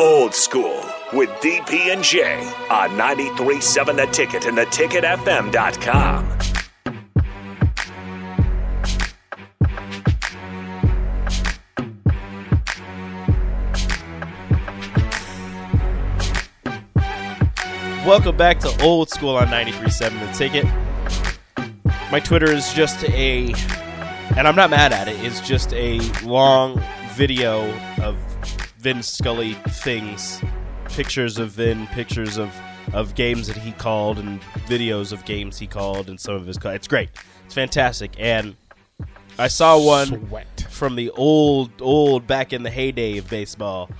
Old School with DP and J on 93.7 The Ticket and theticketfm.com. Welcome back to Old School on 93.7 The Ticket. My Twitter is just a, and I'm not mad at it, it's just a long video of Vin Scully things, pictures of Vin, pictures of, of games that he called, and videos of games he called, and some of his. It's great. It's fantastic. And I saw one Sweat. from the old, old, back in the heyday of baseball.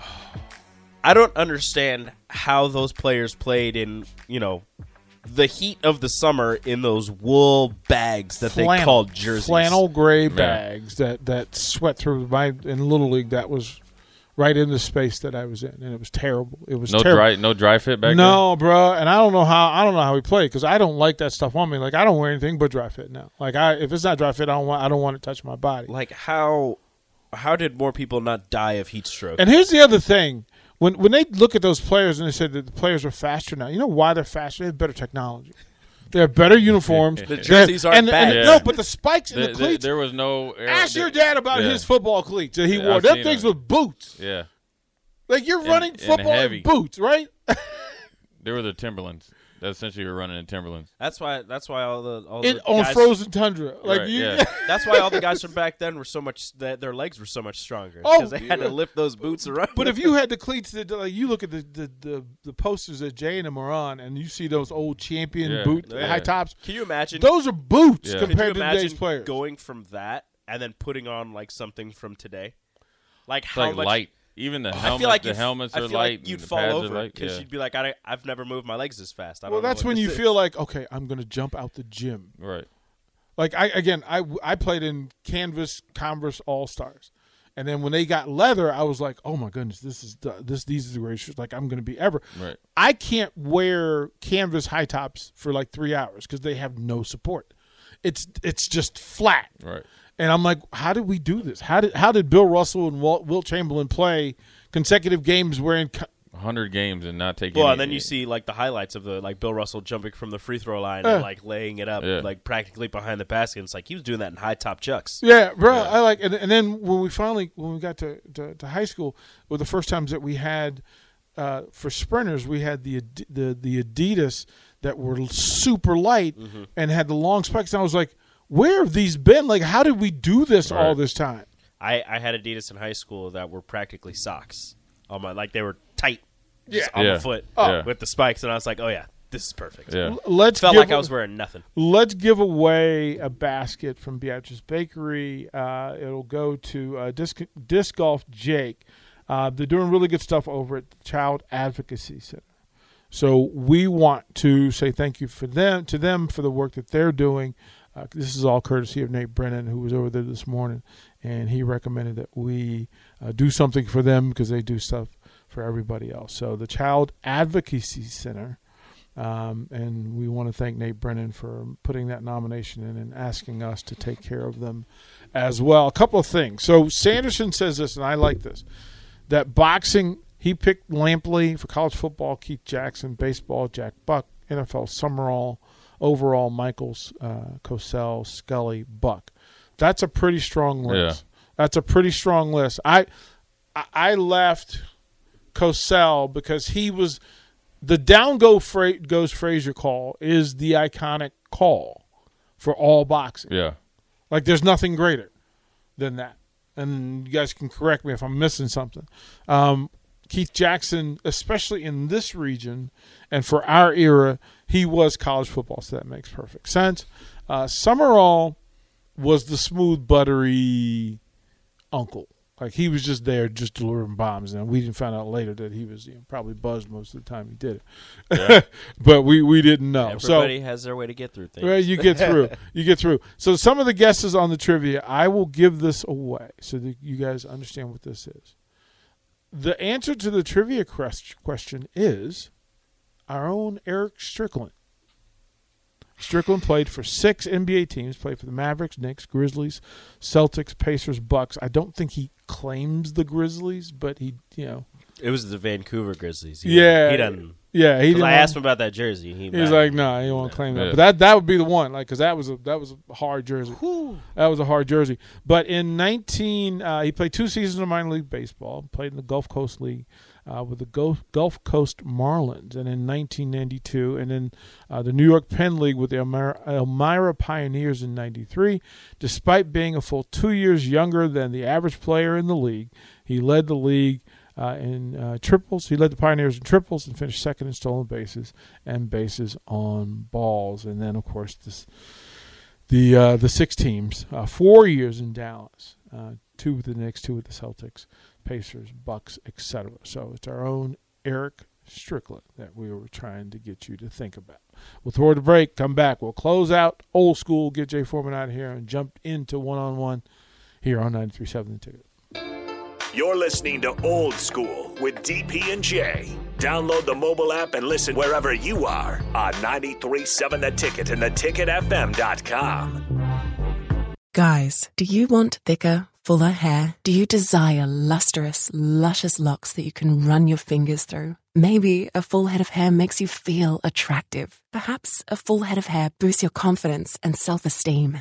I don't understand how those players played in, you know, the heat of the summer in those wool bags that they called jerseys. Flannel gray bags that that sweat through my in little league. That was right in the space that I was in, and it was terrible. It was No terrible. dry, no dry fit back no, bro, and I don't know how I don't know how he played because I don't like that stuff on me. Like I don't wear anything but dry fit now. Like I if it's not dry fit, I don't want I don't want to touch my body. Like how how did more people not die of heat stroke? And here's the other thing: when when they look at those players and they said that the players are faster now, you know why they're faster? They have better technology. They have better uniforms. The jerseys aren't and, and- bad. No, but the spikes and then? the there, cleats. there was no. Ask your dad about yeah. his football cleats that he Yeah, wore. I've Them things them. with boots. Yeah, Like you're And- running football in boots, right? there were the Timberlands. That essentially were running in Timberlands. that's why that's why all the all In, the on guys, frozen tundra. Like Right, you, yeah. That's why all the guys from back then were so much that their legs were so much stronger Oh, because they had to lift those boots around. But if you had the cleats that like you look at the the, the, the posters that Jay and them are on, and you see those old champion Yeah, boot yeah. high tops, can you imagine those are boots Yeah. Could compared to today's players. going from that and then putting on like something from today? Like It's how like much light. Even the I helmets. feel like the you'd- helmets I are feel light. like you'd fall over because Yeah. you'd be like, I, I've never moved my legs this fast. I don't well, that's what when you is. feel like okay, I'm going to jump out the gym. Right. Like I again, I I played in canvas Converse All Stars, and then when they got leather, I was like, oh my goodness, this is the, this these are the greatest shoes. Like I'm going to be ever. Right. I can't wear canvas high tops for like three hours because they have no support. It's it's just flat. Right. And I'm like, how did we do this? How did how did Bill Russell and Walt, Wilt Chamberlain play consecutive games wearing? Co- hundred games and not taking. Well, any, and then you see like the highlights of the like Bill Russell jumping from the free throw line Uh. and like laying it up Yeah. like practically behind the basket. It's like he was doing that in high top chucks. yeah, bro. I like. And, and then when we finally when we got to, to, to high school, were the first times that we had uh, for sprinters, we had the the the Adidas that were super light Mm-hmm. and had the long spikes. And I was like, where have these been? Like, how did we do this all this time? I, I had Adidas in high school that were practically socks on my like they were tight, just on Yeah. the foot Oh. with the spikes, and I was like, oh yeah, this is perfect. Yeah. Let's Felt give like I was wearing nothing. Let's give away a basket from Beatrice Bakery. Uh, it'll go to uh, disc, disc golf Jake. Uh, they're doing really good stuff over at the Child Advocacy Center. So we want to say thank you for them to them for the work that they're doing. Uh, this is all courtesy of Nate Brennan, who was over there this morning, and he recommended that we uh, do something for them because they do stuff for everybody else. So the Child Advocacy Center. Um, and we want to thank Nate Brennan for putting that nomination in and asking us to take care of them as well. A couple of things. So Sanderson says this, and I like this that boxing, he picked Lampley for college football, Keith Jackson, baseball, Jack Buck, NFL Summerall, overall, Michaels, uh, Cosell, Scully, Buck. That's a pretty strong list. That's a pretty strong list. I, I, I left Cosell because he was the down go Fra- goes Frazier call is the iconic call for all boxing. Yeah. Like there's nothing greater than that. And you guys can correct me if I'm missing something. Um, Keith Jackson, especially in this region and for our era, he was college football, so that makes perfect sense. Uh, Summerall was the smooth, buttery uncle. Like he was just there, just delivering bombs, and we didn't find out later that he was you know, probably buzzed most of the time he did it. but we we didn't know. so Everybody has their way to get through things. well, you get through. you get through. So some of the guesses on the trivia, I will give this away so that you guys understand what this is. The answer to the trivia quest- question is our own Erick Strickland. Strickland played for six NBA teams, played for the Mavericks, Knicks, Grizzlies, Celtics, Pacers, Bucks. I don't think he claims the Grizzlies, but he, you know, it was the Vancouver Grizzlies. He Yeah. he doesn't. Yeah, he 'cause didn't. I asked him about that jersey. He, He was like, "No, nah, he don't want claim that." But that that would be the one, like, because that was a that was a hard jersey. That was a hard jersey. But in 19, uh, he played two seasons of minor league baseball. Played in the Gulf Coast League uh, with the Gulf, Gulf Coast Marlins, and in 1992, and then uh, the New York Penn League with the Elmira, Elmira Pioneers in '93. Despite being a full two years younger than the average player in the league, he led the league uh, in uh, triples. He led the Pioneers in triples and finished second in stolen bases and bases on balls. And then, of course, this the uh, the six teams, uh, four years in Dallas, uh, two with the Knicks, two with the Celtics, Pacers, Bucks, etc. So it's our own Erick Strickland that we were trying to get you to think about. We'll throw it a break, come back, we'll close out old school, get Jay Foreman out of here, and jump into one on one here on 93.7 The Ticket. You're listening to Old School with DP and J. Download the mobile app and listen wherever you are on 93.7 The Ticket and theticketfm.com. Guys, do you want thicker, fuller hair? Do you desire lustrous, luscious locks that you can run your fingers through? Maybe a full head of hair makes you feel attractive. Perhaps a full head of hair boosts your confidence and self esteem.